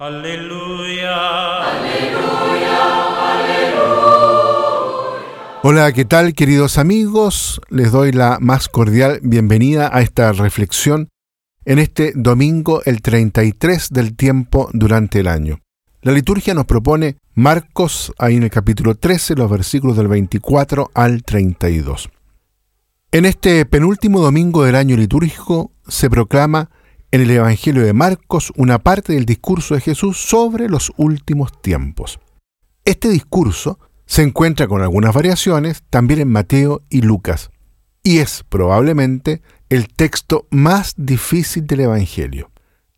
Aleluya. Hola, ¿qué tal queridos amigos? Les doy la más cordial bienvenida a esta reflexión en este domingo el 33 del tiempo durante el año. La liturgia nos propone Marcos ahí en el capítulo 13, los versículos del 24 al 32. En este penúltimo domingo del año litúrgico se proclama en el Evangelio de Marcos una parte del discurso de Jesús sobre los últimos tiempos. Este discurso se encuentra con algunas variaciones también en Mateo y Lucas, y es probablemente el texto más difícil del Evangelio.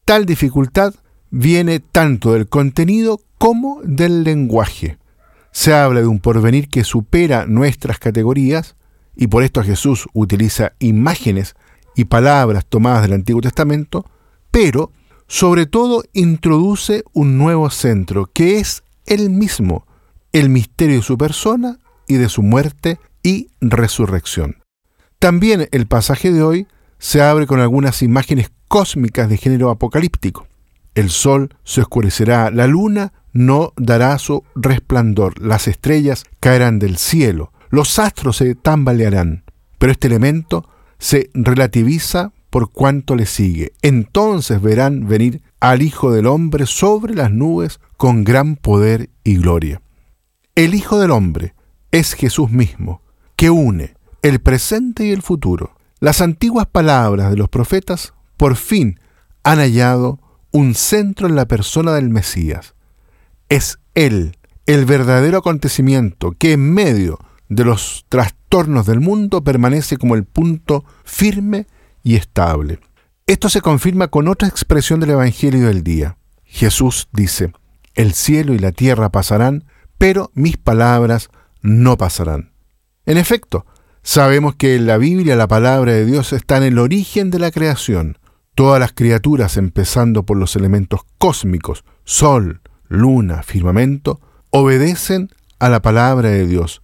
Tal dificultad viene tanto del contenido como del lenguaje. Se habla de un porvenir que supera nuestras categorías, y por esto Jesús utiliza imágenes y palabras tomadas del Antiguo Testamento, pero sobre todo introduce un nuevo centro, que es el mismo, el misterio de su persona y de su muerte y resurrección. También el pasaje de hoy se abre con algunas imágenes cósmicas de género apocalíptico. El sol se oscurecerá, la luna no dará su resplandor, las estrellas caerán del cielo, los astros se tambalearán, pero este elemento se relativiza por cuanto le sigue. Entonces verán venir al Hijo del Hombre sobre las nubes con gran poder y gloria. El Hijo del Hombre es Jesús mismo, que une el presente y el futuro. Las antiguas palabras de los profetas por fin han hallado un centro en la persona del Mesías. Es Él, el verdadero acontecimiento que en medio de los trastornos del mundo permanece como el punto firme y estable. Esto se confirma con otra expresión del Evangelio del día. Jesús dice, el cielo y la tierra pasarán, pero mis palabras no pasarán. En efecto, sabemos que en la Biblia la palabra de Dios está en el origen de la creación. Todas las criaturas, empezando por los elementos cósmicos, sol, luna, firmamento, obedecen a la palabra de Dios.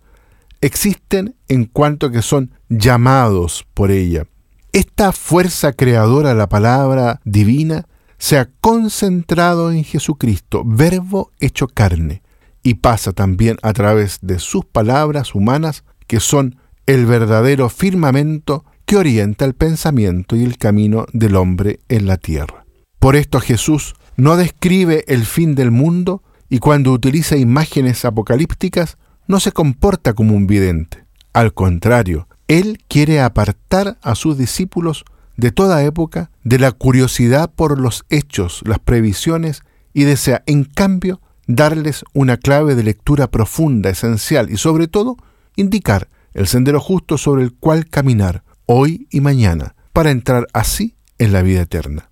Existen en cuanto que son llamados por ella. Esta fuerza creadora, la palabra divina, se ha concentrado en Jesucristo, verbo hecho carne, y pasa también a través de sus palabras humanas, que son el verdadero firmamento que orienta el pensamiento y el camino del hombre en la tierra. Por esto Jesús no describe el fin del mundo y cuando utiliza imágenes apocalípticas no se comporta como un vidente. Al contrario, Él quiere apartar a sus discípulos de toda época de la curiosidad por los hechos, las previsiones y desea, en cambio, darles una clave de lectura profunda, esencial y sobre todo indicar el sendero justo sobre el cual caminar, hoy y mañana, para entrar así en la vida eterna.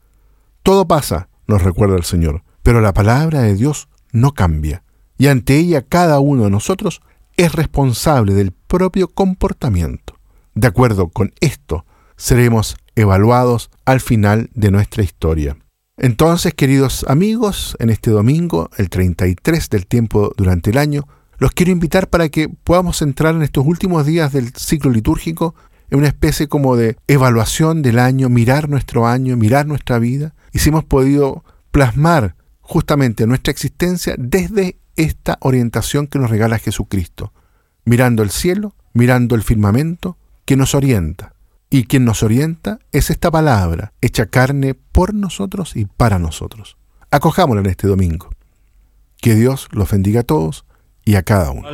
Todo pasa, nos recuerda el Señor, pero la palabra de Dios no cambia, y ante ella cada uno de nosotros es responsable del propio comportamiento. De acuerdo con esto, seremos evaluados al final de nuestra historia. Entonces, queridos amigos, en este domingo, el 33 del tiempo durante el año, los quiero invitar para que podamos entrar en estos últimos días del ciclo litúrgico es una especie como de evaluación del año, mirar nuestro año, mirar nuestra vida, y si hemos podido plasmar justamente nuestra existencia desde esta orientación que nos regala Jesucristo, mirando el cielo, mirando el firmamento, que nos orienta. Y quien nos orienta es esta palabra, hecha carne por nosotros y para nosotros. Acojámosla en este domingo. Que Dios los bendiga a todos y a cada uno.